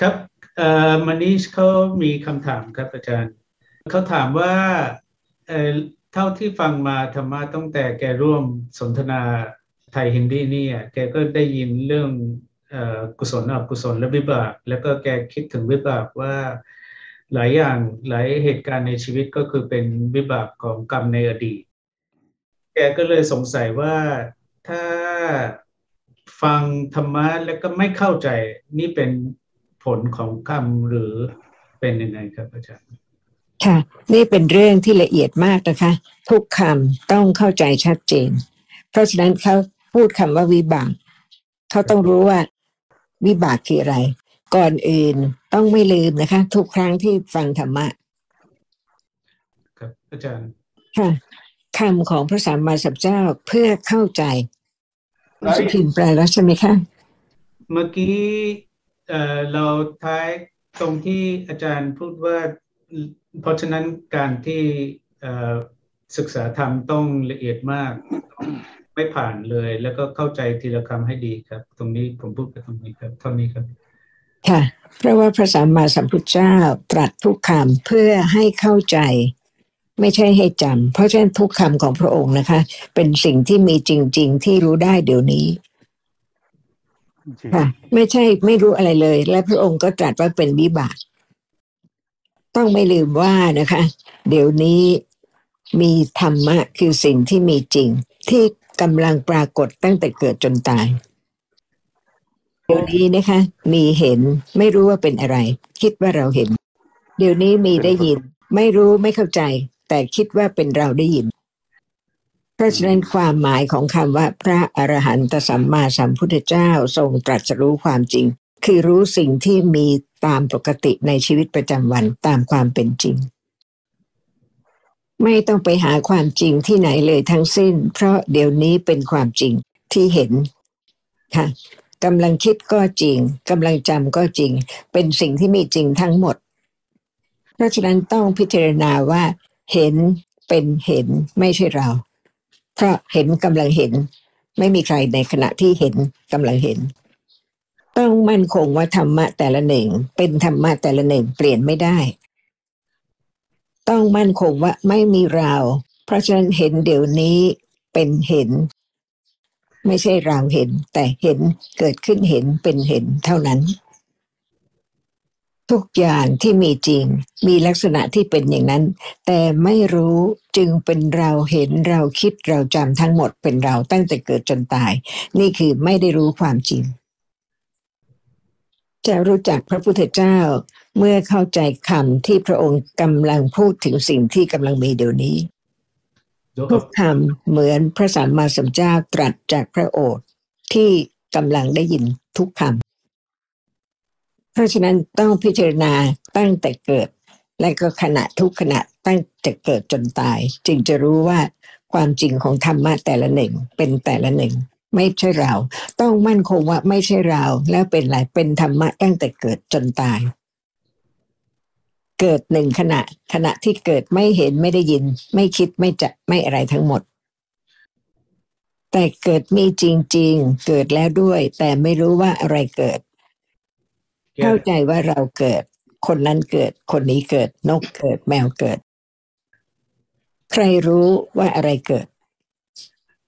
ครับอ่อมานิชเขามีคำถามครับอาจารย์เขาถามว่าเท่าที่ฟังมาธรรมะตั้งแต่แกร่วมสนทนาไทยฮินดีนี่แกก็ได้ยินเรื่องอกุศลอกุศลและวิบาก แล้วก็แกคิดถึงวิบากว่าหลายอย่างหลายเหตุการณ์ในชีวิตก็คือเป็นวิบากของกรรมในอดีต แกก็เลยสงสัยว่าถ้าฟังธรรมะแล้วก็ไม่เข้าใจนี่เป็น ผลของกรรมหรือเป็นยังไงครับอาจารย์ค่ะ นี่เป็นเรื่องที่ละเอียดมากนะคะ ทุกคำต้องเข้าใจชัดเจน เพราะฉะนั้นเขาพูดคำว่าวิบากเขาต้องรู้ว่าวิบากคืออะไร ก่อนอื่นต้องไม่ลืมนะคะ ทุกครั้งที่ฟังธรรมะ ครับอาจารย์ค่ะคำของพระสัมมาสัมพุทธเจ้าเพื่อเข้าใจสุพิมพ์แปลแล้วใช่ไหมคะ เมื่อกี้ เราท้ายตรงที่อาจารย์พูดว่า เพราะฉะนั้นการที่ศึกษาธรรมต้องละเอียดมาก ไม่ผ่านเลย แล้วก็เข้าใจทีละคำให้ดีครับ ตรงนี้ผมพูดไปตรงนี้ครับ เท่านี้ครับ ค่ะ เพราะว่าพระสัมมาสัมพุทธเจ้าตรัสทุกคำเพื่อให้เข้าใจ ไม่ใช่ให้จำเพราะฉะนั้นทุกคำของพระองค์นะคะ เป็นสิ่งที่มีจริง ๆ ที่รู้ได้เดี๋ยวนี้ ไม่ใช่ไม่รู้อะไรเลย และพระองค์ก็ตรัสว่าเป็นวิบาก ต้องไม่ลืมว่านะคะ เดี๋ยวนี้มีธรรมะคือสิ่งที่มีจริง ที่กำลังปรากฏตั้งแต่เกิดจนตายเดี๋ยวนี้นะคะ มีเห็นไม่รู้ว่าเป็นอะไร คิดว่าเราเห็น เดี๋ยวนี้มีได้ยิน ไม่รู้ไม่เข้าใจ แต่คิดว่าเป็นเราได้ยิน เพราะฉะนั้นความหมายของคำว่าพระอรหันตสัมมาสัมพุทธเจ้าทรงตรัสรู้ความจริง คือรู้สิ่งที่มีตามปกติในชีวิตประจำวันตามความเป็นจริง ไม่ต้องไปหาความจริงที่ไหนเลยทั้งสิ้น เพราะเดี๋ยวนี้เป็นความจริงที่เห็นค่ะกำลังคิดก็จริงกำลังจำก็จริง เป็นสิ่งที่มีจริงทั้งหมด เพราะฉะนั้นต้องพิจารณาว่า เห็นเป็นเห็นไม่ใช่เรา เพราเห็นกำลังเห็น ไม่มีใครในขณะที่เห็นกำลังเห็น ต้องมั่นคงว่าธรรมะแต่ละหนึ่ง เป็นธรรมะแต่ละหนึ่งเปลี่ยนไม่ได้ ต้องมั่นคงว่าไม่มีเราเพราะฉะนั้นเห็นเดี๋ยวนี้เป็นเห็น ไม่ใช่เราเห็น แต่เห็นเกิดขึ้นเห็นเป็นเห็นเท่านั้น ทุกอย่างที่มีจริง มีลักษณะที่เป็นอย่างนั้น แต่ไม่รู้จึงเป็นเราเห็นเราคิดเราจำทั้งหมดเป็นเราตั้งแต่เกิดจนตาย นี่คือไม่ได้รู้ความจริง จะรู้จักพระพุทธเจ้าเมื่อเข้าใจคำที่พระองค์กำลังพูดถึงสิ่งที่กำลังมีเดี๋ยวนี้ทุกคำเหมือนพระสัมมาสัมพุทธเจ้าตรัสจากพระโอษฐ์ที่กำลังได้ยินทุกคำ เพราะฉะนั้นต้องพิจารณาตั้งแต่เกิด และก็ขณะทุกขณะตั้งแต่เกิดจนตาย จึงจะรู้ว่าความจริงของธรรมะแต่ละหนึ่งเป็นแต่ละหนึ่ง ไม่ใช่เรา ต้องมั่นคงว่าไม่ใช่เราแล้วเป็นอะไรเป็นธรรมะตั้งแต่เกิดจนตาย เกิดหนึ่งขณะ ขณะที่เกิดไม่เห็นไม่ได้ยิน ไม่คิดไม่จะไม่อะไรทั้งหมดแต่เกิดมีจริง ๆ เกิดแล้วด้วย แต่ไม่รู้ว่าอะไรเกิด เข้าใจว่าเราเกิด คนนั้นเกิด คนนี้เกิด นกเกิด แมวเกิด ใครรู้ว่าอะไรเกิด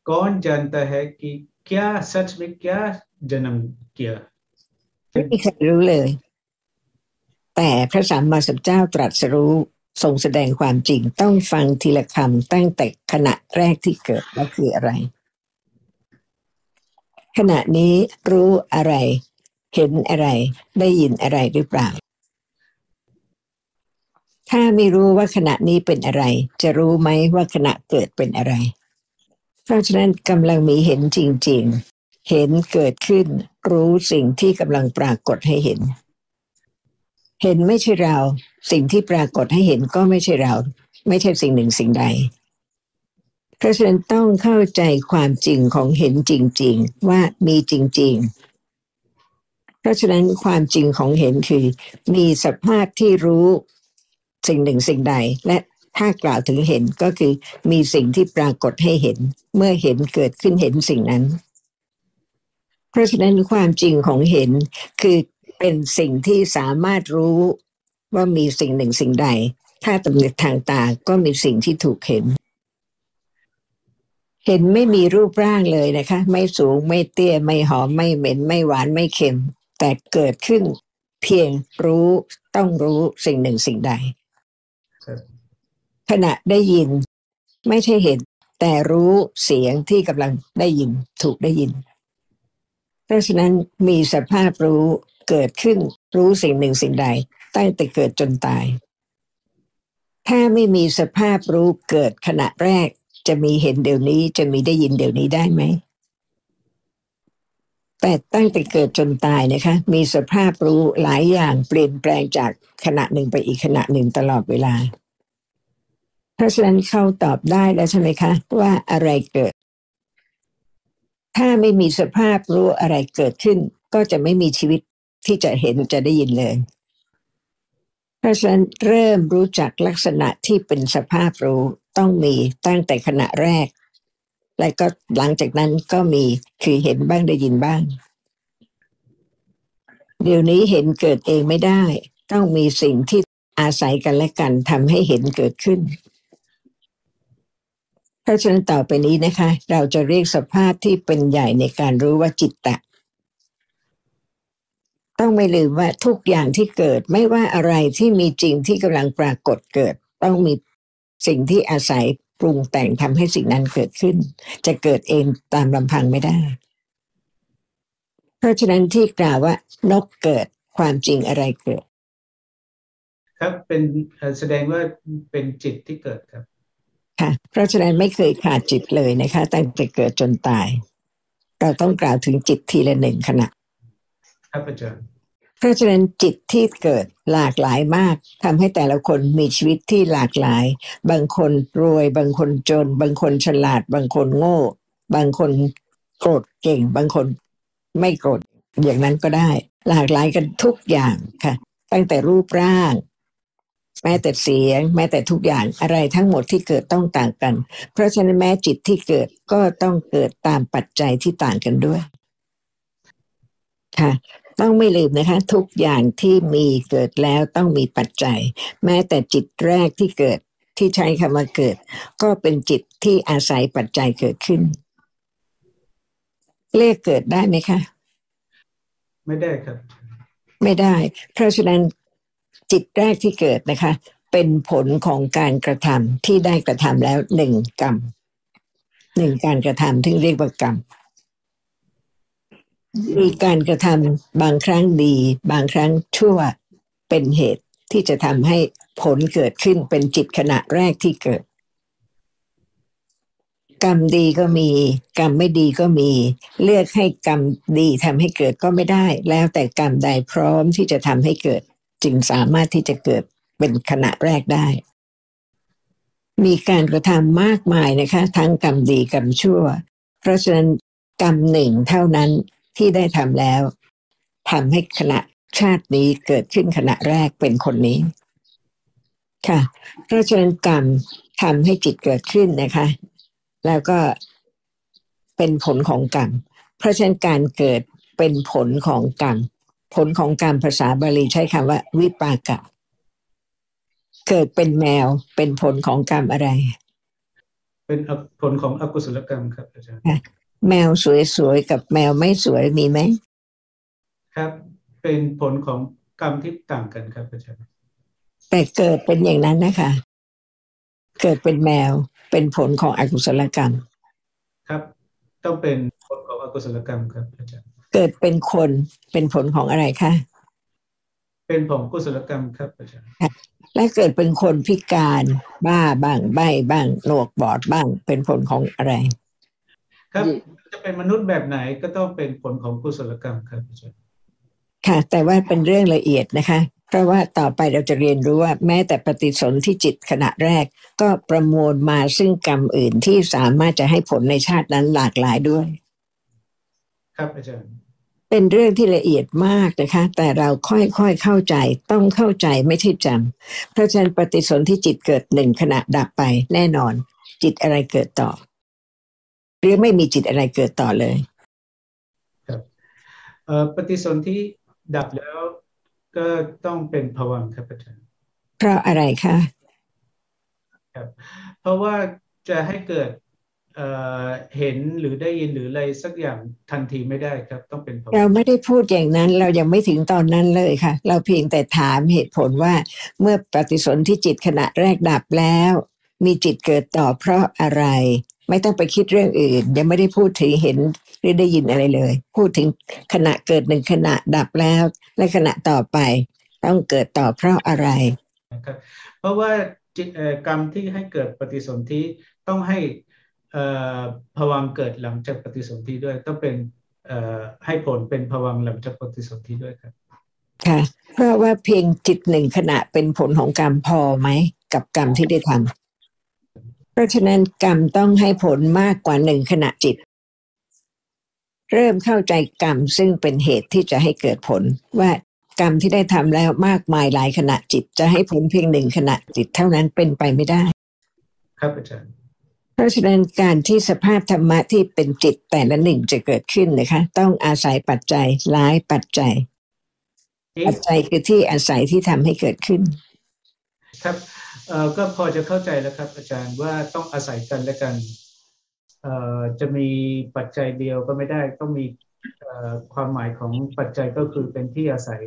कौन जानता है कि क्या सच में क्या जन्म किया ไม่มีใครรู้เลย แต่พระสัมมาสัมพุทธเจ้าตรัสรู้ทรงแสดงความจริง ต้องฟังทีละคำตั้งแต่ขณะแรกที่เกิดว่าคืออะไร ขณะนี้รู้อะไร เห็นอะไร ได้ยินอะไรหรือเปล่า ถ้าไม่รู้ว่าขณะนี้เป็นอะไร จะรู้ไหมว่าขณะเกิดเป็นอะไร เพราะฉะนั้นกำลังมีเห็นจริง ๆ เห็นเกิดขึ้น รู้สิ่งที่กำลังปรากฏให้เห็น เห็นไม่ใช่เรา สิ่งที่ปรากฏให้เห็นก็ไม่ใช่เรา ไม่ใช่สิ่งหนึ่งสิ่งใดเพราะฉะนั้นต้องเข้าใจความจริงของเห็นจริง ๆ ว่ามีจริงๆ เพราะฉะนั้นความจริงของเห็นคือ มีสภาพที่รู้สิ่งหนึ่งสิ่งใด และถ้ากล่าวถึงเห็นก็คือมีสิ่งที่ปรากฏให้เห็น เมื่อเห็นเกิดขึ้นเห็นสิ่งนั้น เพราะฉะนั้นความจริงของเห็นคือเป็นสิ่งที่สามารถรู้ว่ามีสิ่งหนึ่งสิ่งใด ถ้าตำหนิทางตาก็มีสิ่งที่ถูกเห็น เห็นไม่มีรูปร่างเลยนะคะ ไม่สูงไม่เตี้ยไม่หอมไม่เหม็นไม่หวานไม่เค็ม แต่เกิดขึ้นเพียงรู้ต้องรู้สิ่งหนึ่งสิ่งใด ขณะได้ยินไม่ใช่เห็น แต่รู้เสียงที่กำลังได้ยินถูกได้ยิน เพราะฉะนั้นมีสภาพรู้เกิดขึ้นรู้สิ่งหนึ่งสิ่งใดตั้งแต่เกิดจนตาย ถ้าไม่มีสภาพรู้เกิดขณะแรกจะมีเห็นเดี๋ยวนี้จะมีได้ยินเดี๋ยวนี้ได้ไหม แต่ตั้งแต่เกิดจนตายนะคะ มีสภาพรู้หลายอย่างเปลี่ยนแปลงจากขณะหนึ่งไปอีกขณะหนึ่งตลอดเวลา เพราะฉะนั้นเขาตอบได้แล้วใช่ไหมคะ ว่าอะไรเกิด ถ้าไม่มีสภาพรู้อะไรเกิดขึ้น ก็จะไม่มีชีวิตที่จะเห็นจะได้ยินเลย เพราะฉะนั้นเริ่มรู้จักลักษณะที่เป็นสภาพรู้ต้องมีตั้งแต่ขณะแรก และก็หลังจากนั้นก็มีคือเห็นบ้างได้ยินบ้าง เดี๋ยวนี้เห็นเกิดเองไม่ได้ ต้องมีสิ่งที่อาศัยกันและกันทำให้เห็นเกิดขึ้น เพราะฉะนั้นต่อไปนี้นะคะ เราจะเรียกสภาพที่เป็นใหญ่ในการรู้ว่าจิตตะ ต้องไม่ลืมว่าทุกอย่างที่เกิดไม่ว่าอะไรที่มีจริงที่กำลังปรากฏเกิด ต้องมีสิ่งที่อาศัย ปรุงแต่งทำให้สิ่งนั้นเกิดขึ้น จะเกิดเองตามลำพังไม่ได้ เพราะฉะนั้นที่กล่าวว่านกเกิดความจริงอะไรเกิด ครับเป็นแสดงว่าเป็นจิตที่เกิดครับ ค่ะ เพราะฉะนั้นไม่เคยขาดจิตเลยนะคะตั้งแต่เกิดจนตาย เราต้องกล่าวถึงจิตทีละหนึ่งขณะครับอาจารย์ เพราะฉะนั้นจิตที่เกิดหลากหลายมากทำให้แต่ละคนมีชีวิตที่หลากหลาย บางคนรวย บางคนจน บางคนฉลาด บางคนโง่ บางคนโกรธเก่ง บางคนไม่โกรธอย่างนั้นก็ได้ หลากหลายกันทุกอย่างค่ะ ตั้งแต่รูปร่าง แม้แต่เสียง แม้แต่ทุกอย่างอะไรทั้งหมดที่เกิดต้องต่างกัน เพราะฉะนั้นแม้จิตที่เกิดก็ต้องเกิดตามปัจจัยที่ต่างกันด้วยค่ะ ต้องไม่ลืมนะคะ ทุกอย่างที่มีเกิดแล้วต้องมีปัจจัย แม้แต่จิตแรกที่เกิดที่ใช้คำว่าเกิด ก็เป็นจิตที่อาศัยปัจจัยเกิดขึ้น เลขเกิดได้ไหมคะ ไม่ได้ครับ ไม่ได้ เพราะฉะนั้นจิตแรกที่เกิดนะคะ เป็นผลของการกระทำที่ได้กระทำแล้วหนึ่งกรรมหนึ่งการกระทำที่เรียกว่ากรรม มีการกระทำบางครั้งดี บางครั้งชั่วเป็นเหตุที่จะทำให้ผลเกิดขึ้นเป็นจิตขณะแรกที่เกิด กรรมดีก็มี กรรมไม่ดีก็มี เลือกให้กรรมดีทำให้เกิดก็ไม่ได้ แล้วแต่กรรมใดพร้อมที่จะทำให้เกิด จึงสามารถที่จะเกิดเป็นขณะแรกได้ มีการกระทำมากมายนะคะ ทั้งกรรมดีกรรมชั่ว เพราะฉะนั้นกรรมหนึ่งเท่านั้น ที่ได้ทำแล้วทำให้ขณะชาตินี้เกิดขึ้นขณะแรกเป็นคนนี้ ค่ะ เพราะฉะนั้นกรรมทำให้จิตเกิดขึ้นนะคะ แล้วก็เป็นผลของกรรมเพราะฉะนั้นการเกิดเป็นผลของกรรมผลของกรรมภาษาบาลีใช้คำว่า วิปากะเกิดเป็นแมวเป็นผลของกรรมอะไร เป็นผลของอกุศลกรรมครับอาจารย์ แมวสวยๆกับแมวไม่สวยมีไหมครับ เป็นผลของกรรมที่ต่างกันครับอาจารย์แต่เกิดเป็นอย่างนั้นนะคะ เกิดเป็นแมวเป็นผลของอกุศลกรรม ครับ ต้องเป็นผลของอกุศลกรรมครับอาจารย์เกิดเป็นคนเป็นผลของอะไรคะเป็นผลกุศลกรรมครับอาจารย์และเกิดเป็นคนพิการบ้าบ้างใบ้บ้างหนวกบอดบ้าง เป็นผลของอะไร ครับจะเป็นมนุษย์แบบไหนก็ต้องเป็นผลของกุศลกรรมครับอาจารย์ค่ะ แต่ว่าเป็นเรื่องละเอียดนะคะ เพราะว่าต่อไปเราจะเรียนรู้ว่าแม้แต่ปฏิสนธิจิตขณะแรก ก็ประมวลมาซึ่งกรรมอื่นที่สามารถจะให้ผลในชาตินั้นหลากหลายด้วย ครับอาจารย์เป็นเรื่องที่ละเอียดมากนะคะ แต่เราค่อยๆเข้าใจต้องเข้าใจไม่ใช่จำเพราะฉะนั้นปฏิสนธิจิตเกิดหนึ่งขณะดับไปแน่นอน จิตอะไรเกิดต่อ หรือไม่มีจิตอะไรเกิดต่อเลยครับปฏิสนธิดับแล้วก็ต้องเป็นภวังครับอาจารย์เพราะอะไรคะครับเพราะว่าจะให้เกิดเเห็นหรือได้ยินหรืออะไรสักอย่างทันทีไม่ได้ครับ ต้องเป็นเราไม่ได้พูดอย่างนั้น เรายังไม่ถึงตอนนั้นเลยค่ะ เราเพียงแต่ถามเหตุผลว่า เมื่อปฏิสนธิจิตขณะแรกดับแล้ว มีจิตเกิดต่อเพราะอะไร ไม่ต้องไปคิดเรื่องอื่น ยังไม่ได้พูดถึงเห็นหรือได้ยินอะไรเลย พูดถึงขณะเกิดหนึ่งขณะดับแล้ว และขณะต่อไป ต้องเกิดต่อเพราะอะไรครับเพราะว่าจิตกรรมที่ให้เกิดปฏิสนธิต้องให้ภวังเกิดหลังจากปฏิสนธิด้วย ต้องเป็นให้ผลเป็นภวังหลังจากปฏิสนธิด้วยครับค่ะเพราะว่าเพียงจิตหนึ่งขณะเป็นผลของกรรมพอไหมกับกรรมที่ได้ทำ เพราะฉะนั้นกรรมต้องให้ผลมากกว่าหนึ่งขณะจิต เริ่มเข้าใจกรรมซึ่งเป็นเหตุที่จะให้เกิดผล ว่ากรรมที่ได้ทำแล้วมากมายหลายขณะจิต จะให้ผลเพียงหนึ่งขณะจิตเท่านั้นเป็นไปไม่ได้ ครับอาจารย์เพราะฉะนั้นการที่สภาพธรรมะที่เป็นจิตแต่ละหนึ่งจะเกิดขึ้นนะคะ ต้องอาศัยปัจจัยหลายปัจจัย ปัจจัยคือที่อาศัยที่ทำให้เกิดขึ้น ครับเอ่อ ก็พอจะเข้าใจแล้วครับ อาจารย์ว่าต้องอาศัยกันและกันเอ่อจะมีปัจจัยเดียวก็ไม่ได้ต้องมีความหมายของปัจจัยก็คือเป็นที่อาศัย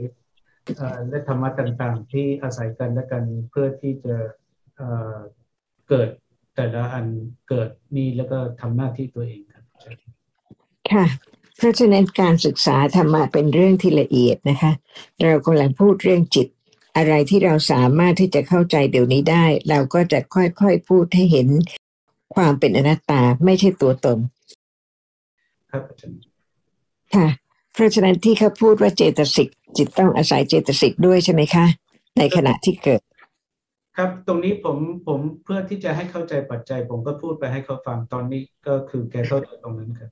และธรรมะต่างๆ ที่อาศัยกันและกันเพื่อที่จะเกิดแต่ละอันเกิดนี่แล้วก็ทำหน้าที่ตัวเองครับค่ะเพราะฉะนั้นการศึกษาธรรมะเป็นเรื่องที่ละเอียดนะคะ เรากำลังพูดเรื่องจิต อะไรที่เราสามารถที่จะเข้าใจเดี๋ยวนี้ได้ เราก็จะค่อยๆพูดให้เห็นความเป็นอนัตตาไม่ใช่ตัวตน ครับอาจารย์ค่ะ เพราะฉะนั้นที่เขาพูดว่าเจตสิกจิตต้องอาศัยเจตสิกด้วยใช่ไหมคะ ในขณะที่เกิด ครับ ตรงนี้ผมผมเพื่อที่จะให้เข้าใจปัจจัย ผมก็พูดไปให้เขาฟังตอนนี้ก็คือแกเข้าใจตรงนั้นครับ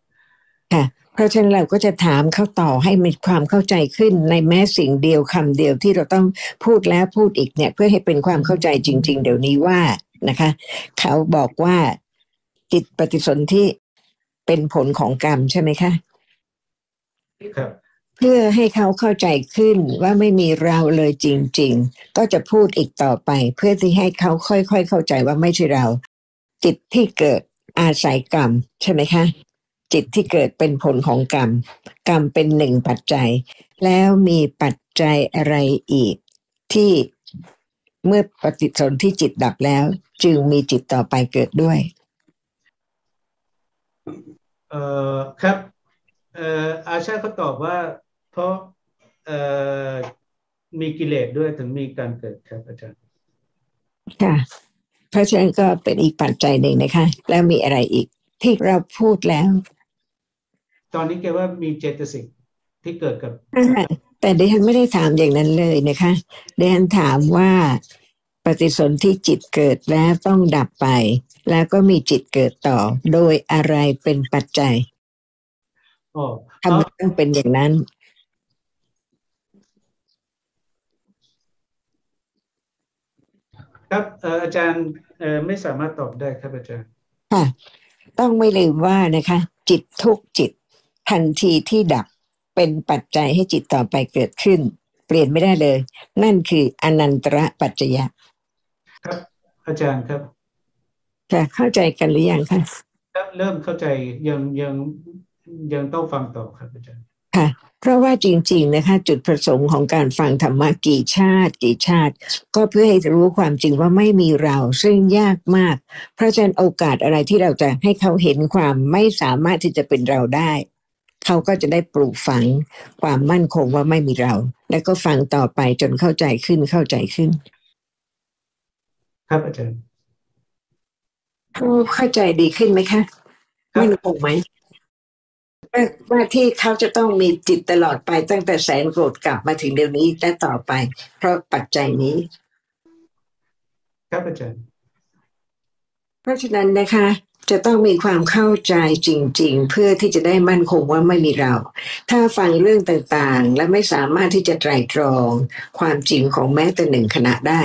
ค่ะเพราะฉะนั้นเราก็จะถามเขาต่อให้มีความเข้าใจขึ้นในแม้สิ่งเดียวคำเดียวที่เราต้องพูดแล้วพูดอีกเนี่ย เพื่อให้เป็นความเข้าใจจริง ๆ เดี๋ยวนี้ว่านะคะ เขาบอกว่าจิตปฏิสนธิเป็นผลของกรรมใช่ไหมคะครับเพื่อให้เขาเข้าใจขึ้นว่าไม่มีเราเลยจริง ๆ ก็จะพูดอีกต่อไป เพื่อที่ให้เขาค่อยๆเข้าใจว่าไม่ใช่เรา จิตที่เกิดอาศัยกรรมใช่ไหมคะ จิตที่เกิดเป็นผลของกรรม กรรมเป็นหนึ่งปัจจัย แล้วมีปัจจัยอะไรอีก ที่เมื่อปฏิสนธิจิตดับแล้ว จึงมีจิตต่อไปเกิดด้วย เอ่อครับเอ่ออาชาเขาตอบว่า เพราะเอ่อมีกิเลสด้วยถึงมีการเกิดครับอาจารย์ค่ะเพราะฉะนั้นก็เป็นอีกปัจจัยหนึ่งนะคะ แล้วมีอะไรอีกที่เราพูดแล้ว ตอนนี้แกว่ามีเจตสิกที่เกิดกับ แต่ดิฉันไม่ได้ถามอย่างนั้นเลยนะคะดิฉันถามว่าปฏิสนธิจิตเกิดแล้วต้องดับไป แล้วก็มีจิตเกิดต่อ โดยอะไรเป็นปัจจัยทำไมต้องเป็นอย่างนั้น ครับอาจารย์ไม่สามารถตอบได้ครับอาจารย์ค่ะต้องไม่ลืมว่านะคะ จิตทุกจิต ทันทีที่ดับเป็นปัจจัยให้จิตต่อไปเกิดขึ้น เปลี่ยนไม่ได้เลย นั่นคืออนันตระปัจจยะครับอาจารย์ครับค่ะเข้าใจกันหรือยังคะครับเริ่มเข้าใจยังยังยังต้องฟังต่อครับอาจารย์ค่ะ เพราะว่าจริง ๆนะคะ จุดประสงค์ของการฟังธรรมะกี่ชาติ กี่ชาติ ก็เพื่อให้รู้ความจริงว่าไม่มีเราซึ่งยากมาก เพราะฉะนั้นโอกาสอะไรที่เราจะให้เขาเห็นความไม่สามารถที่จะเป็นเราได้ เขาก็จะได้ปลูกฝังความมั่นคงว่าไม่มีเรา แล้วก็ฟังต่อไปจนเข้าใจขึ้นเข้าใจขึ้น ครับอาจารย์เข้าใจดีขึ้นไหมคะมั่นคงไหมว่าที่เขาจะต้องมีจิตตลอดไปตั้งแต่แสนโกรธกลับมาถึงเดี๋ยวนี้และต่อไป เพราะปัจจัยนี้ ครับอาจารย์เพราะฉะนั้นนะคะ จะต้องมีความเข้าใจจริง ๆ เพื่อที่จะได้มั่นคงว่าไม่มีเรา ถ้าฟังเรื่องต่างๆ และไม่สามารถที่จะไตรตรอง ความจริงของแม้แต่หนึ่งขณะได้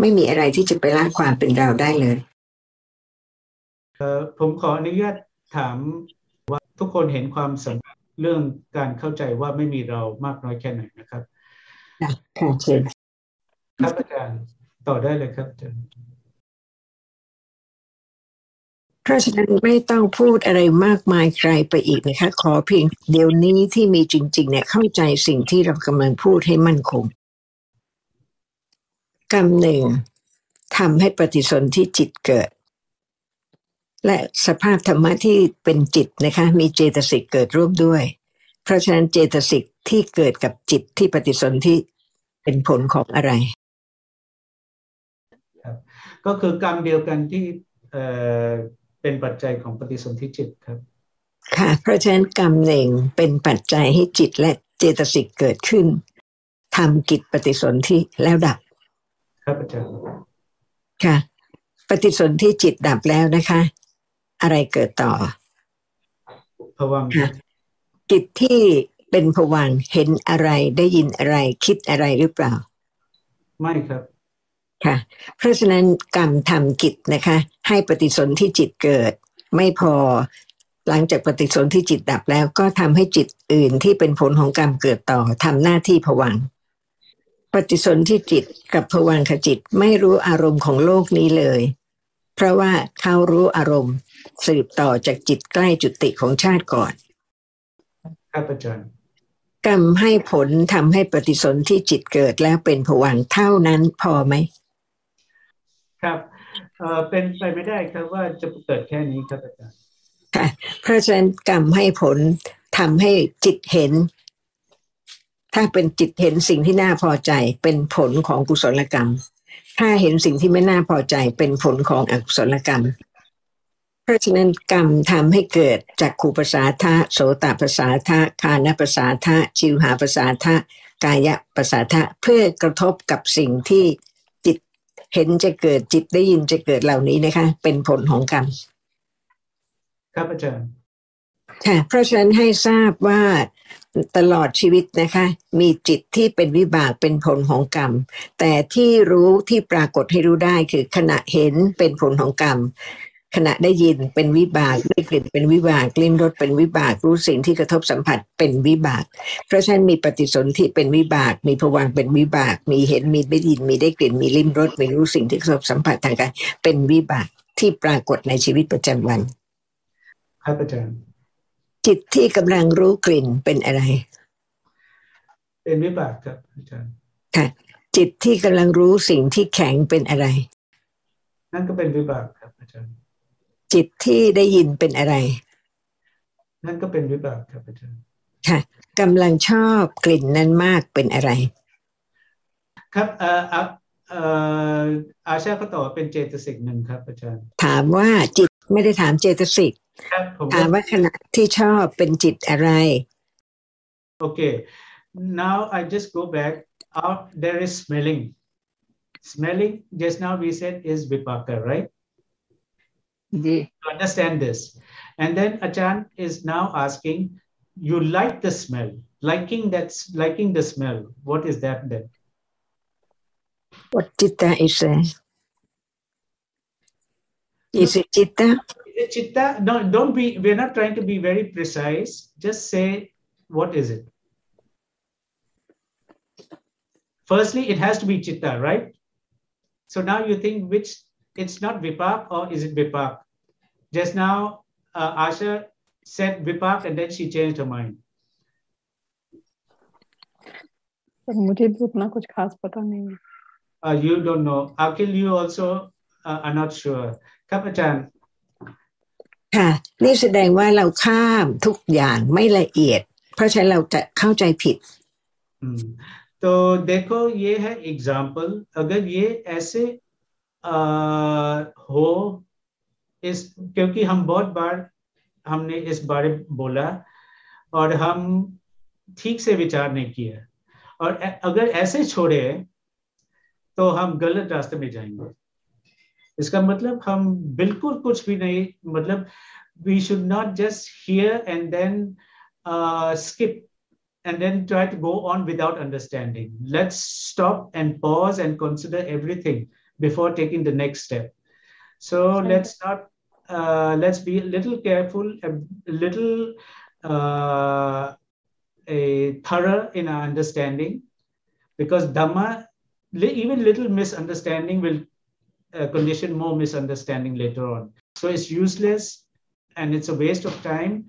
ไม่มีอะไรที่จะไปละความเป็นเราได้เลยเออผมขออนุญาตถามว่าทุกคนเห็นความสำคัญเรื่องการเข้าใจว่าไม่มีเรามากน้อยแค่ไหนนะครับค่ะเชิญครับอาจารย์ต่อได้เลยครับอาจารย์ เพราะฉะนั้นไม่ต้องพูดอะไรมากมายใครไปอีกนะคะ ขอเพียงเดี๋ยวนี้ที่มีจริง ๆ เนี่ยเข้าใจสิ่งที่เรากำลังพูดให้มั่นคงกรรมหนึ่งทำให้ปฏิสนธิจิตเกิด และสภาพธรรมะที่เป็นจิตนะคะ มีเจตสิกเกิดร่วมด้วย เพราะฉะนั้นเจตสิกที่เกิดกับจิตที่ปฏิสนธิเป็นผลของอะไร ก็คือกรรมเดียวกันที่ เป็นปัจจัยของปฏิสนธิจิตครับ ค่ะ เพราะฉะนั้นกรรมหนึ่งเป็นปัจจัยให้จิตและเจตสิกเกิดขึ้นทำกิจปฏิสนธิแล้วดับ ครับอาจารย์ค่ะ ปฏิสนธิจิตดับแล้วนะคะ อะไรเกิดต่อผวังจิตที่เป็นผวังเห็นอะไรได้ยินอะไรคิดอะไรหรือเปล่า ไม่ครับ ค่ะ เพราะฉะนั้นกรรมทำกิจนะคะ ให้ปฏิสนธิจิตเกิด ไม่พอหลังจากปฏิสนธิจิตดับแล้วก็ทำให้จิตอื่นที่เป็นผลของกรรมเกิดต่อทำหน้าที่ผวังปฏิสนธิจิตกับผวังขจิตไม่รู้อารมณ์ของโลกนี้เลย เพราะว่าเขารู้อารมณ์สืบต่อจากจิตใกล้จุติของชาติก่อน ครับอาจารย์กรรมให้ผลทำให้ปฏิสนธิจิตเกิดแล้วเป็นผวังเท่านั้นพอไหม ครับเอ่อเป็นไปไม่ได้ครับว่าจะเกิดแค่นี้ครับอาจารย์ค่ะเพราะฉะนั้นกรรมให้ผลทำให้จิตเห็น ถ้าเป็นจิตเห็นสิ่งที่น่าพอใจเป็นผลของกุศลกรรม ถ้าเห็นสิ่งที่ไม่น่าพอใจเป็นผลของอกุศลกรรม เพราะฉะนั้นกรรมทำให้เกิดจากขูภาษาทะโสตภาษาทะคานภาษาทะชิวหาภาษาทะกายะภาษาทะเพื่อกระทบกับสิ่งที่ เห็นจะเกิดจิตได้ยินจะเกิดเหล่านี้นะคะ เป็นผลของกรรมครับอาจารย์ค่ะเพราะฉะนั้นให้ทราบว่าตลอดชีวิตนะคะ มีจิตที่เป็นวิบากเป็นผลของกรรม แต่ที่รู้ที่ปรากฏให้รู้ได้คือขณะเห็นเป็นผลของกรรม ขณะได้ยินเป็นวิบากได้กลิ่นเป็นวิบากกลิ่นรสเป็นวิบากรู้สิ่งที่กระทบสัมผัสเป็นวิบาก เพราะฉะนั้นมีปฏิสนธิเป็นวิบาก มีผวังเป็นวิบาก มีเห็นมีได้ยินมีได้กลิ่นมีลิ้มรสมีรู้สิ่งที่กระทบสัมผัสทางกายเป็นวิบากที่ปรากฏในชีวิตประจำวัน ครับอาจารย์จิตที่กำลังรู้กลิ่นเป็นอะไร เป็นวิบากครับอาจารย์ค่ะจิตที่กำลังรู้สิ่งที่แข็งเป็นอะไร นั่นก็เป็นวิบากครับอาจารย์ จิตที่ได้ยินเป็นอะไร นั่นก็เป็นวิบากครับอาจารย์ค่ะกำลังชอบกลิ่นนั้นมากเป็นอะไร ครับเอ่อเอ่ออาชาเขาตอบเป็นเจตสิกหนึ่งครับอาจารย์ ถามว่าจิตไม่ได้ถามเจตสิกถามว่าขณะที่ชอบเป็นจิตอะไร โอเค now I just go back out there is smelling smelling just now we said is vipaka right to understand this. And then Achan is now asking, you like the smell, liking that's liking the smell. What is that then? What chitta is saying? It chitta? Is it chitta? No, don't be, we're not trying to be very precise. Just say, what is it? Firstly, it has to be chitta, right? So now you think which it's not Vipak or is it Vipak? Just now, uh, Asha said Vipak and then she changed her mind. मुझे भी उतना कुछ खास पता नहीं uh, you don't know Akil you also uh, are not sure ครับอาจารย์ค่ะนี่แสดงว่าเราข้ามทุกอย่างไม่ละเอียด เพราะฉะนั้นเราจะเข้าใจผิด तो देखो ये है एग्जाम्पल अगर ये ऐसे हो इस क्योंकि हम बहुत बार हमने इस बारे बोला और हम ठीक से विचार नहीं किया और अगर ऐसे छोड़े तो हम गलत रास्ते में जाएँगे इसका मतलब हम बिल्कुल कुछ भी नहीं मतलब we should not just hear and then skip and then try to go on without understanding. Let's stop and pause and consider everything before taking the next step. So okay. let's not uh, let's be a little careful, a little uh, a thorough in our understanding because Dhamma, even little misunderstanding will uh, condition more misunderstanding later on. So it's useless and it's a waste of time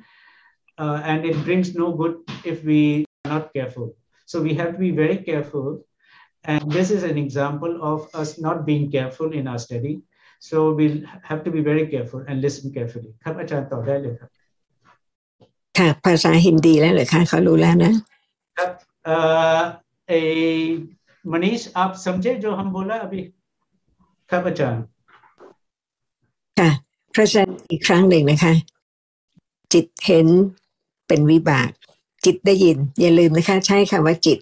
uh, and it brings no good if we are not careful. So we have to be very careful. And this is an example of us not being careful in our study. So we'll have to be very careful and listen carefully. ครับอาจารย์ต่อได้เลยครับค่ะภาษาฮินดีแล้วเหรอคะเขารู้แล้วนะครับเอ่อเอมนีช आप समझे जो हम बोला अभी ครับอาจารย์ค่ะพระอาจารย์อีกครั้งหนึ่งนะคะ จิตเห็นเป็นวิบาก จิตได้ยิน อย่าลืมนะคะ ใช้คำว่าจิต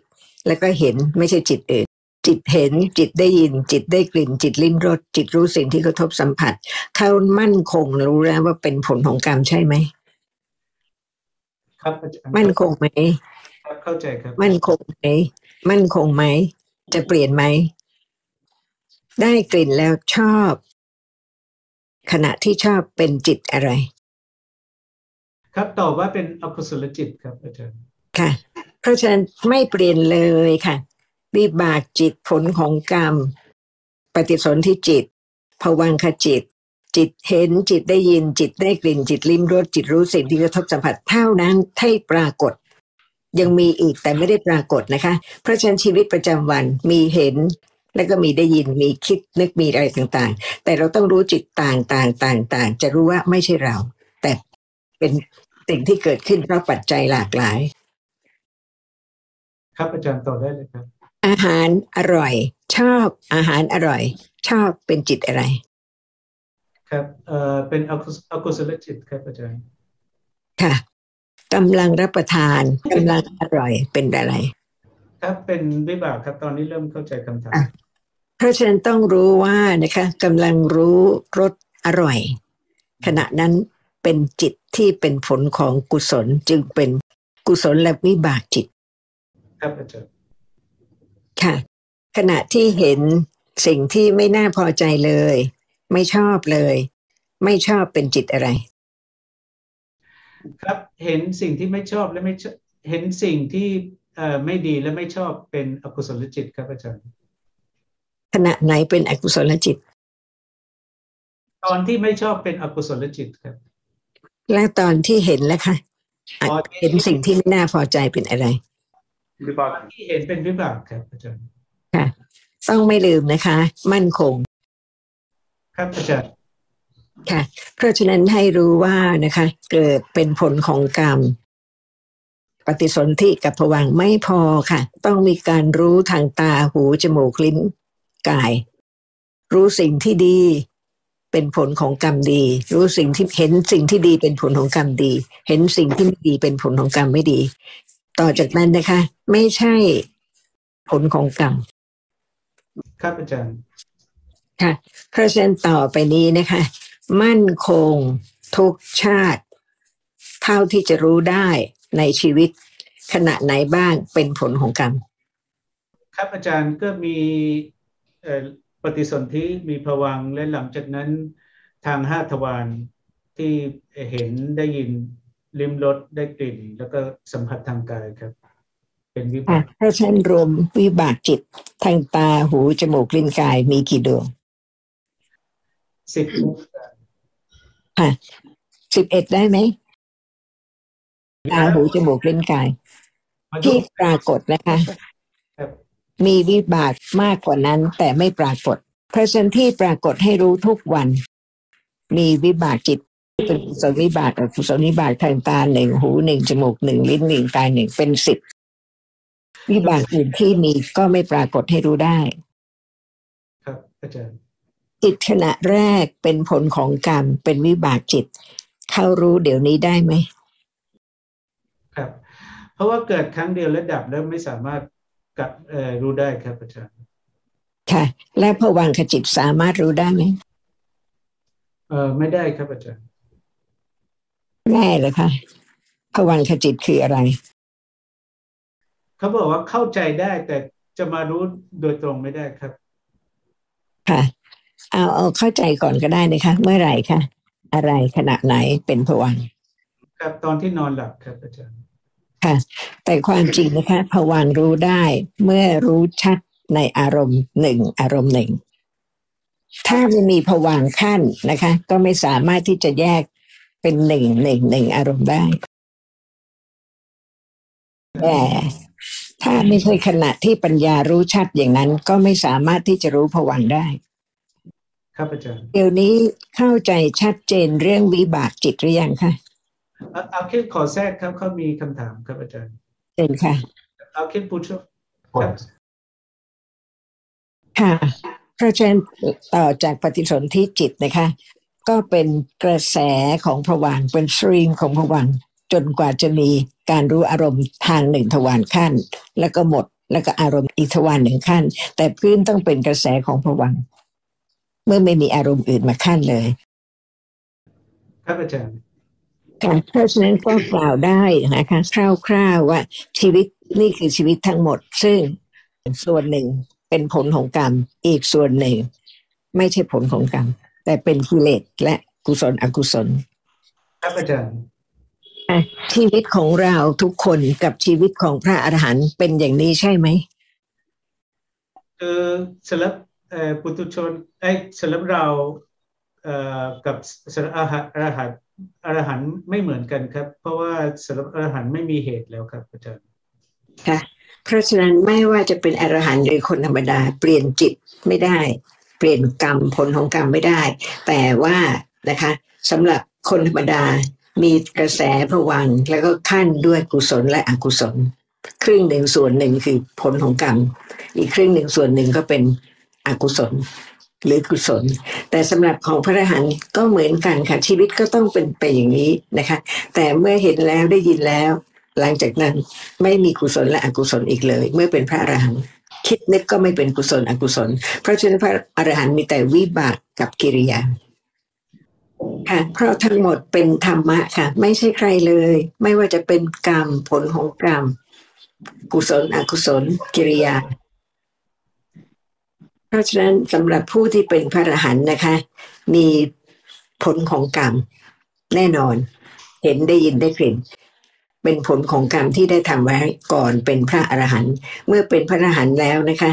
แล้วก็เห็นไม่ใช่จิตอื่น จิตเห็นจิตได้ยินจิตได้กลิ่น จิตลิ้มรสจิตรู้สิ่งที่กระทบสัมผัส เขามั่นคงรู้แล้วว่าเป็นผลของกรรมใช่ไหมครับมั่นคงไหมครับเข้าใจครับ มั่นคงไหมมั่นคงไหมจะเปลี่ยนไหมได้กลิ่นแล้วชอบ ขณะที่ชอบเป็นจิตอะไร ครับตอบว่าเป็นอกุศลจิตครับอาจารย์ค่ะ เพราะฉะนั้นไม่เปลี่ยนเลยค่ะ วิบากจิตผลของกรรม ปฏิสนธิจิตภวังคจิต จิตเห็นจิตได้ยินจิตได้กลิ่นจิตลิ้มรสจิตรู้สิ่งที่กระทบสัมผัสเท่านั้นให้ปรากฏ ยังมีอีกแต่ไม่ได้ปรากฏนะคะ เพราะฉะนั้นชีวิตประจำวันมีเห็นแล้วก็มีได้ยินมีคิดนึกมีอะไรต่างๆ แต่เราต้องรู้จิตต่างต่างต่างต่างจะรู้ว่าไม่ใช่เรา แต่เป็นสิ่งที่เกิดขึ้นเพราะปัจจัยหลากหลาย ครับอาจารย์ต่อได้เลยครับ อาหารอร่อย ชอบอาหารอร่อย ชอบเป็นจิตอะไร ครับเอ่อเป็นอกุศลจิตครับอาจารย์ค่ะกำลังรับประทานกำลังอร่อยเป็นอะไร ครับเป็นวิบากครับตอนนี้เริ่มเข้าใจคำถามเพราะฉะนั้นต้องรู้ว่านะคะกำลังรู้รสอร่อย ขณะนั้นเป็นจิตที่เป็นผลของกุศลจึงเป็นกุศลและวิบากจิต ครับอาจารย์ ค่ะ ขณะที่เห็นสิ่งที่ไม่น่าพอใจเลย ไม่ชอบเลย ไม่ชอบเป็นจิตอะไร ครับเห็นสิ่งที่ไม่ชอบและไม่เห็นสิ่งที่เอ่อไม่ดีและไม่ชอบเป็นอกุศลจิตครับอาจารย์ขณะไหนเป็นอกุศลจิต ตอนที่ไม่ชอบเป็นอกุศลจิตครับ แล้วตอนที่เห็นแล้วค่ะเห็นสิ่งที่ไม่น่าพอใจเป็นอะไร วิบากที่เห็นเป็นวิบากครับอาจารย์ค่ะ ต้องไม่ลืมนะคะ มั่นคง ครับอาจารย์ค่ะ เพราะฉะนั้นให้รู้ว่านะคะ เกิดเป็นผลของกรรม ปฏิสนธิกับผวังไม่พอค่ะ ต้องมีการรู้ทางตาหูจมูกลิ้นกาย รู้สิ่งที่ดี เป็นผลของกรรมดี รู้สิ่งที่เห็นสิ่งที่ดีเป็นผลของกรรมดี เห็นสิ่งที่ไม่ดีเป็นผลของกรรมไม่ดี ต่อจากนั้นนะคะ ไม่ใช่ผลของกรรมครับอาจารย์ค่ะเพราะฉะนั้นต่อไปนี้นะคะ มั่นคงทุกชาติ เท่าที่จะรู้ได้ในชีวิตขณะไหนบ้างเป็นผลของกรรมครับอาจารย์ก็มีปฏิสนธิมีผวังและหลังจากนั้นทางห้าทวารที่เห็นได้ยิน ลิ้มรสได้กลิ่น แล้วก็สัมผัสทางกายครับ เป็นวิบากถ้าฉันรวมวิบากจิตทางตาหูจมูกลิ้นกายมีกี่ดวงสิบค่ะสิบเอ็ดได้ไหมตาหูจมูกลิ้นกาย ที่ปรากฏนะคะ มีวิบากมากกว่านั้น แต่ไม่ปรากฏเพราะฉะนั้นที่ปรากฏให้รู้ทุกวัน มีวิบากจิต เป็นกุศลวิบากกับกุศลวิบากทางตาหนึ่งหูหนึ่งจมูกหนึ่งลิ้นหนึ่งกายหนึ่งเป็นสิบวิบากอื่นที่มีก็ไม่ปรากฏให้รู้ได้ ครับอาจารย์จิตขณะแรกเป็นผลของกรรมเป็นวิบากจิต เข้ารู้เดี๋ยวนี้ได้ไหมครับ เพราะว่าเกิดครั้งเดียวแล้วดับแล้วไม่สามารถกับเอ่อรู้ได้ครับอาจารย์ค่ะ และผวังขจิตสามารถรู้ได้ไหมเออไม่ได้ครับอาจารย์ แน่เลยค่ะผวังขจิตคืออะไร เขาบอกว่าเข้าใจได้แต่จะมารู้โดยตรงไม่ได้ครับ ค่ะ เอาเอาเข้าใจก่อนก็ได้นะคะ เมื่อไหร่คะอะไรขณะไหนเป็นผวังคครับตอนที่นอนหลับครับอาจารย์ค่ะ แต่ความจริงนะคะผวังรู้ได้เมื่อรู้ชัดในอารมณ์หนึ่งอารมณ์หนึ่งถ้าไม่มีผวังขั้นนะคะ ก็ไม่สามารถที่จะแยก เป็นหนึ่งหนึ่งหนึ่งอารมณ์ได้แต่ถ้าไม่ใช่ขณะที่ปัญญารู้ชัดอย่างนั้น ก็ไม่สามารถที่จะรู้ผวังได้ ครับอาจารย์เดี๋ยวนี้เข้าใจชัดเจนเรื่องวิบากจิตหรือยังคะเอาคิดขอแทรกครับเขามีคำถามครับอาจารย์เชิญค่ะเอาคิดพูดชครับค่ะเพราะฉะนั้นต่อจากปฏิสนธิจิตนะคะ ก็เป็นกระแสของผวังเป็นสตรีมของผวังจนกว่าจะมีการรู้อารมณ์ทางหนึ่งทวารขั้น แล้วก็หมดแล้วก็อารมณ์อีกทวารหนึ่งขั้น แต่พื้นต้องเป็นกระแสของผวังเมื่อไม่มีอารมณ์อื่นมาขั้นเลย ครับอาจารย์ค่ะเพราะฉะนั้นก็กล่าวได้นะคะคร่าวๆว่าชีวิตนี่คือชีวิตทั้งหมด ซึ่งส่วนหนึ่งเป็นผลของกรรม อีกส่วนหนึ่ง ไม่ใช่ผลของกรรม แต่เป็นกิเลสและกุศลอกุศล ครับอาจารย์ชีวิตของเราทุกคนกับชีวิตของพระอรหันต์เป็นอย่างนี้ใช่ไหมคือสำหรับปุถุชนไอ้สำหรับเรากับสำหรับอรหันต์อรหันต์ไม่เหมือนกันครับ เพราะว่าสำหรับอรหันต์ไม่มีเหตุแล้วครับอาจารย์ค่ะเพราะฉะนั้นไม่ว่าจะเป็นอรหันต์หรือคนธรรมดาเปลี่ยนจิตไม่ได้ เปลี่ยนกรรมผลของกรรมไม่ได้ แต่ว่านะคะสำหรับคนธรรมดามีกระแสผวังแล้วก็ขั้นด้วยกุศลและอกุศล ครึ่งหนึ่งส่วนหนึ่งคือผลของกรรม อีกครึ่งหนึ่งส่วนหนึ่งก็เป็นอกุศลหรือกุศล แต่สำหรับของพระอรหันต์ก็เหมือนกันค่ะชีวิตก็ต้องเป็นไปอย่างนี้นะคะ แต่เมื่อเห็นแล้วได้ยินแล้ว หลังจากนั้นไม่มีกุศลและอกุศลอีกเลย เมื่อเป็นพระอรหันต์ คิดนึกก็ไม่เป็นกุศลอกุศล เพราะฉะนั้นพระอรหันต์มีแต่วิบากกับกิริยาค่ะเพราะทั้งหมดเป็นธรรมะค่ะ ไม่ใช่ใครเลย ไม่ว่าจะเป็นกรรมผลของกรรม กุศลอกุศล กิริยา เพราะฉะนั้นสำหรับผู้ที่เป็นพระอรหันต์นะคะ มีผลของกรรม แน่นอน เห็นได้ยินได้กลิ่น เป็นผลของกรรมที่ได้ทำไว้ก่อนเป็นพระอรหันต์เมื่อเป็นพระอรหันต์แล้วนะคะ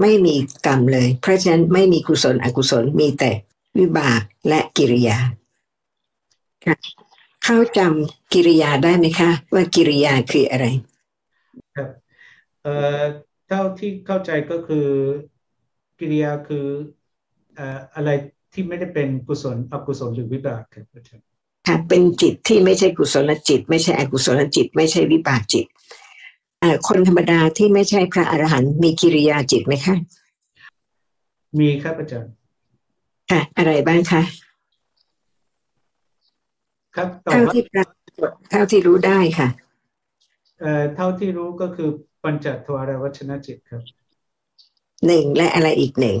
ไม่มีกรรมเลย เพราะฉะนั้นไม่มีกุศลอกุศลมีแต่วิบากและกิริยาเข้าจำกิริยาได้ไหมคะ ว่ากิริยาคืออะไรครับเอ่อเท่าที่เข้าใจก็คือกิริยาคือเอ่ออะไรที่ไม่ได้เป็นกุศลอกุศลหรือวิบากครับอาจารย์ ค่ะเป็นจิตที่ไม่ใช่กุศลจิต ไม่ใช่อกุศลจิต ไม่ใช่วิบากจิตคนธรรมดาที่ไม่ใช่พระอรหันต์มีกิริยาจิตไหมคะ มีครับอาจารย์ค่ะอะไรบ้างคะครับเท่าที่ปรากฏเท่าที่รู้ได้ค่ะเอ่อเท่าที่รู้ก็คือปัญจทวารวัชนะจิตครับหนึ่งและอะไรอีกหนึ่ง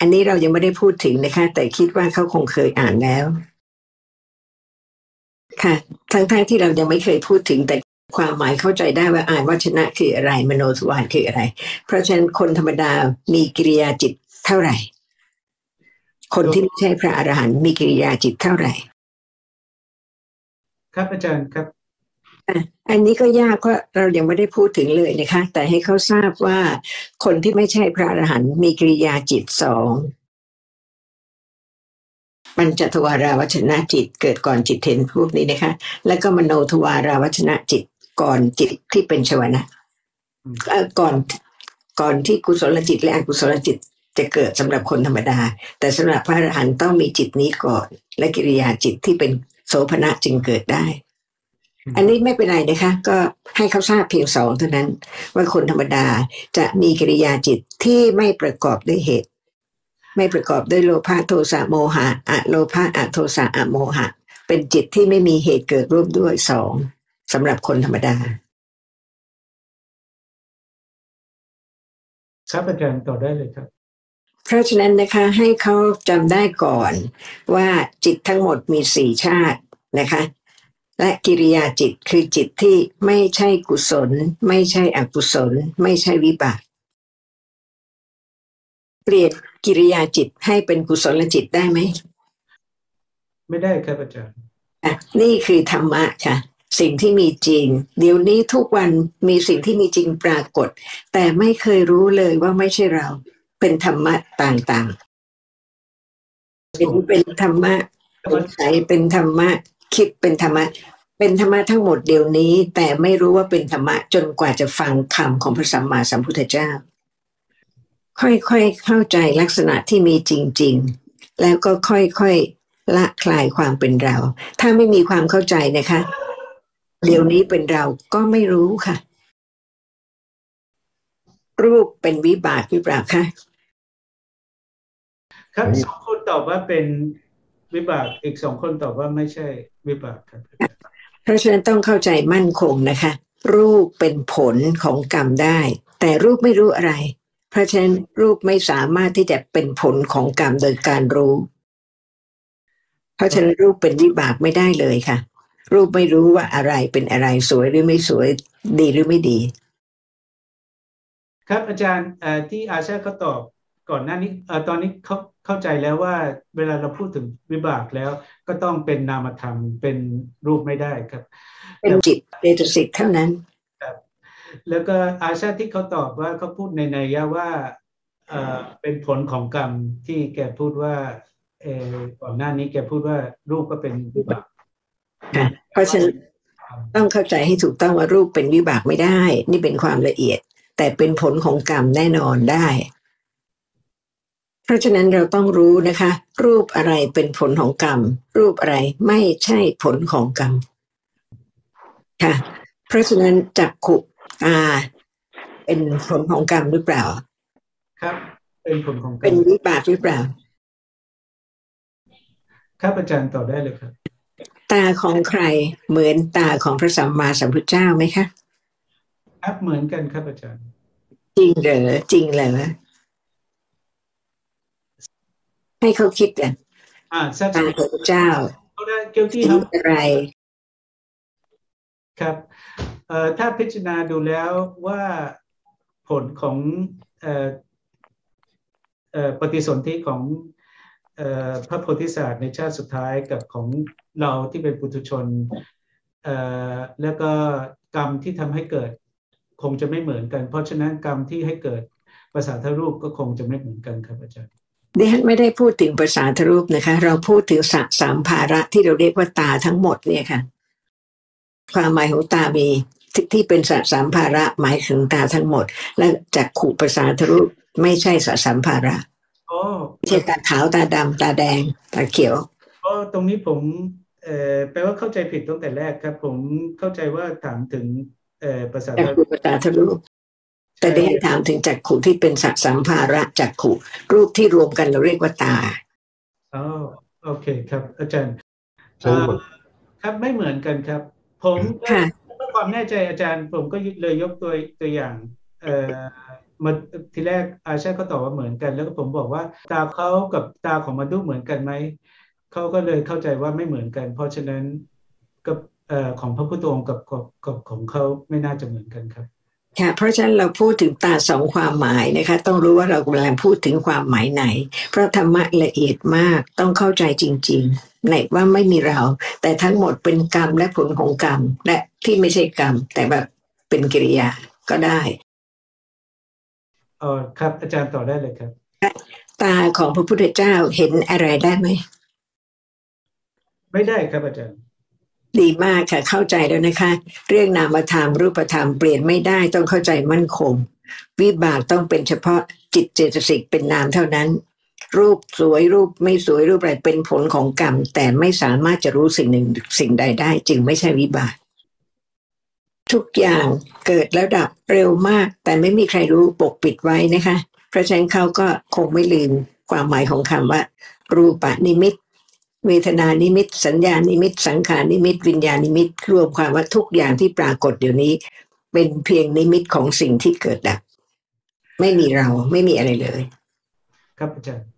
อันนี้เรายังไม่ได้พูดถึงนะคะ แต่คิดว่าเขาคงเคยอ่านแล้ว ค่ะ ทั้งท้ที่เรายังไม่เคยพูดถึงแต่ความหมายเข้าใจได้ว่าอ่านวัชนะคืออะไร มโนทวารคืออะไร เพราะฉะนั้นคนธรรมดามีกิริยาจิตเท่าไหร่ คนที่ไม่ใช่พระอรหันต์มีกิริยาจิตเท่าไหร่ ครับอาจารย์ครับอันนี้ก็ยากเพราะเรายังไม่ได้พูดถึงเลยนะคะ แต่ให้เขาทราบว่าคนที่ไม่ใช่พระอรหันต์มีกิริยาจิตสอง ปัญจทวาราวัชนะจิต เกิดก่อนจิตเห็นพวกนี้นะคะ แล้วก็มโนทวาราวัชนะจิตก่อนจิตที่เป็นชวนะก่อนก่อนที่กุศลจิตและอกุศลจิตจะเกิดสำหรับคนธรรมดา แต่สำหรับพระอรหันต์ต้องมีจิตนี้ก่อน และกิริยาจิตที่เป็นโสภณะจึงเกิดได้ อันนี้ไม่เป็นไรนะคะ ก็ให้เขาทราบเพียงสองเท่านั้น ว่าคนธรรมดาจะมีกิริยาจิตที่ไม่ประกอบด้วยเหตุ ไม่ประกอบด้วยโลภะโทสะโมหะอะโลภะอะโทสะอะโมหะ เป็นจิตที่ไม่มีเหตุเกิดร่วมด้วยสองสำหรับคนธรรมดา ครับอาจารย์ต่อได้เลยครับเพราะฉะนั้นนะคะให้เขาจำได้ก่อนว่าจิตทั้งหมดมีสี่ชาตินะคะ และกิริยาจิตคือจิตที่ไม่ใช่กุศล ไม่ใช่อกุศล ไม่ใช่วิบากเปลี่ยน กิริยาจิตให้เป็นกุศลจิตได้ไหม ไม่ได้ครับอาจารย์อะนี่คือธรรมะค่ะ สิ่งที่มีจริง เดี๋ยวนี้ทุกวันมีสิ่งที่มีจริงปรากฏ แต่ไม่เคยรู้เลยว่าไม่ใช่เรา เป็นธรรมะต่างๆ เป็นเป็นธรรมะสงสัยเป็นธรรมะคิดเป็นธรรมะเป็นธรรมะทั้งหมดเดี๋ยวนี้ แต่ไม่รู้ว่าเป็นธรรมะจนกว่าจะฟังคำของพระสัมมาสัมพุทธเจ้า ค่อยๆเข้าใจลักษณะที่มีจริง ๆ แล้วก็ค่อยๆละคลายความเป็นเรา ถ้าไม่มีความเข้าใจนะคะ เดี๋ยวนี้เป็นเราก็ไม่รู้ค่ะ รูปเป็นวิบากวิบากค่ะครับสองคนตอบว่าเป็นวิบากอีกสองคนตอบว่าไม่ใช่วิบากครับ เพราะฉะนั้นต้องเข้าใจมั่นคงนะคะ รูปเป็นผลของกรรมได้ แต่รูปไม่รู้อะไร เพราะฉะนั้นรูปไม่สามารถที่จะเป็นผลของกรรมโดยการรู้ เพราะฉะนั้นรูปเป็นวิบากไม่ได้เลยค่ะ รูปไม่รู้ว่าอะไรเป็นอะไรสวยหรือไม่สวยดีหรือไม่ดี ครับอาจารย์เอ่อที่อาชาเขาตอบก่อนหน้านี้เอ่อตอนนี้เขาเข้าใจแล้วว่าเวลาเราพูดถึงวิบากแล้ว ก็ต้องเป็นนามธรรมเป็นรูปไม่ได้ครับ เป็นจิตเจตสิกเท่านั้น แล้วก็อาชาที่เขาตอบว่าเขาพูดในนัยะว่าเออเป็นผลของกรรมที่แกพูดว่าเออก่อนหน้านี้แกพูดว่ารูปก็เป็นวิบากค่ะเพราะฉะนั้นต้องเข้าใจให้ถูกต้องว่ารูปเป็นวิบากไม่ได้ นี่เป็นความละเอียด แต่เป็นผลของกรรมแน่นอนได้ เพราะฉะนั้นเราต้องรู้นะคะ รูปอะไรเป็นผลของกรรม รูปอะไรไม่ใช่ผลของกรรมค่ะ เพราะฉะนั้นจักขุ ตาเป็นผลของกรรมหรือเปล่า ครับ เป็นผลของกรเป็รนมวิบากหรือเปล่า ครับอาจารย์ตอบได้เลยครับ ตาของใครเหมือนตาของพระสัมมาสัมพุทธเจ้าไหมคะครับเหมือนกันครับอาจารย์ จริงเหรอจริงเหรอให้เขาคิดกันอ่าทราบตาของพระเจ้าเขาได้เกี่ยวที่คิครัดบอะไรครับเอ่อ ถ้าพิจารณาดูแล้วว่าผลของออปฏิสนธิของอพระโพธิสัตว์ในชาติสุดท้ายกับของเราที่เป็นปุถุชน แล้วก็กรรมที่ทำให้เกิดคงจะไม่เหมือนกัน เพราะฉะนั้นกรรมที่ให้เกิดภาษาทรูปก็คงจะไม่เหมือนกันครับอาจารย์ดิฉันไม่ได้พูดถึงภาษาทรูปนะคะ เราพูดถึงสสามภาระที่เราเรียกว่าตาทั้งหมดเนี่ยค่ะ ความหมายของตามี ที่ที่เป็นสสามภาระหมายถึงตาทั้งหมด และจากขู่ภาษาทรูปไม่ใช่สสามภาระโอ้ไม่ใช่ตาขาวตาดำตาแดง ตาเขียวโอ้ตรงนี้ผมเอ่อแปลว่าเข้าใจผิดตั้งแต่แรกครับ ผมเข้าใจว่าถามถึงเอ่อภาษาจากทรูขู่ปภาษาทรูปแต่ได้ถามถึงจากขู่ที่เป็นสัสัมภาระจากขู่รูปที่รวมกันเราเรียกว่าตาอ๋อโอเคครับ อาจารย์ใช่ครับเอ่อครับไม่เหมือนกันครับ ผมค่ะเพื่อ ความแน่ใจอาจารย์ผมก็เลยยกตัวตัวอย่างเอ่อมาทีแรกอาชาเขาตอบว่าเหมือนกัน แล้วก็ผมบอกว่า ตาเขากับตาของมาดุเหมือนกันไหมเขาก็เลยเข้าใจว่าไม่เหมือนกัน เพราะฉะนั้นกับเอ่อของพระพุทธองค์กับกับกับของเขาไม่น่าจะเหมือนกันครับค่ะเพราะฉะนั้นเราพูดถึงตาสองความหมายนะคะ ต้องรู้ว่าเรากำลังพูดถึงความหมายไหน เพราะธรรมะละเอียดมากต้องเข้าใจจริง ๆ ในว่าไม่มีเรา แต่ทั้งหมดเป็นกรรมและผลของกรรม และที่ไม่ใช่กรรม แต่แบบเป็นกิริยาก็ได้อ๋อครับ อาจารย์ต่อได้เลยครับ ตาของพระพุทธเจ้าเห็นอะไรได้ไหม ไม่ได้ครับอาจารย์ ดีมากค่ะ เข้าใจแล้วนะคะ เรื่องนามธรรมรูปธรรมเปลี่ยนไม่ได้ต้องเข้าใจมั่นคง วิบากต้องเป็นเฉพาะจิตเจตสิกเป็นนามเท่านั้น รูปสวยรูปไม่สวยรูปอะไรเป็นผลของกรรม แต่ไม่สามารถจะรู้สิ่งหนึ่งสิ่งใดได้ จึงไม่ใช่วิบากทุกอย่างเกิดแล้วดับเร็วมาก แต่ไม่มีใครรู้ปกปิดไว้นะคะ เพราะฉะนั้นเขาก็คงไม่ลืมความหมายของคำว่า รูปะนิมิตเวทนานิมิต สัญญานิมิต สังขารนิมิต วิญญาณนิมิต รวมความว่าทุกอย่างที่ปรากฏเดี๋ยวนี้ เป็นเพียงนิมิตของสิ่งที่เกิดดับ ไม่มีเราไม่มีอะไรเลย ครับอาจารย์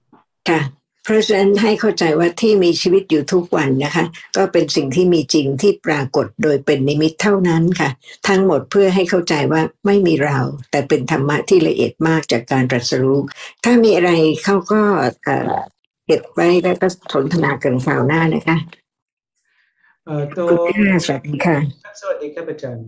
ค่ะเพราะฉะนั้นให้เข้าใจว่าที่มีชีวิตอยู่ทุกวันนะคะ ก็เป็นสิ่งที่มีจริงที่ปรากฏโดยเป็นนิมิตเท่านั้นค่ะ ทั้งหมดเพื่อให้เข้าใจว่าไม่มีเรา แต่เป็นธรรมะที่ละเอียดมากจากการตรัสรู้ถ้ามีอะไรเขาก็เอ่อเก็บไว้แล้วก็สนทนากันคราวหน้านะคะเอ่อตัวคุณแม่สวัสดีค่ะสวัสดีครับอาจารย์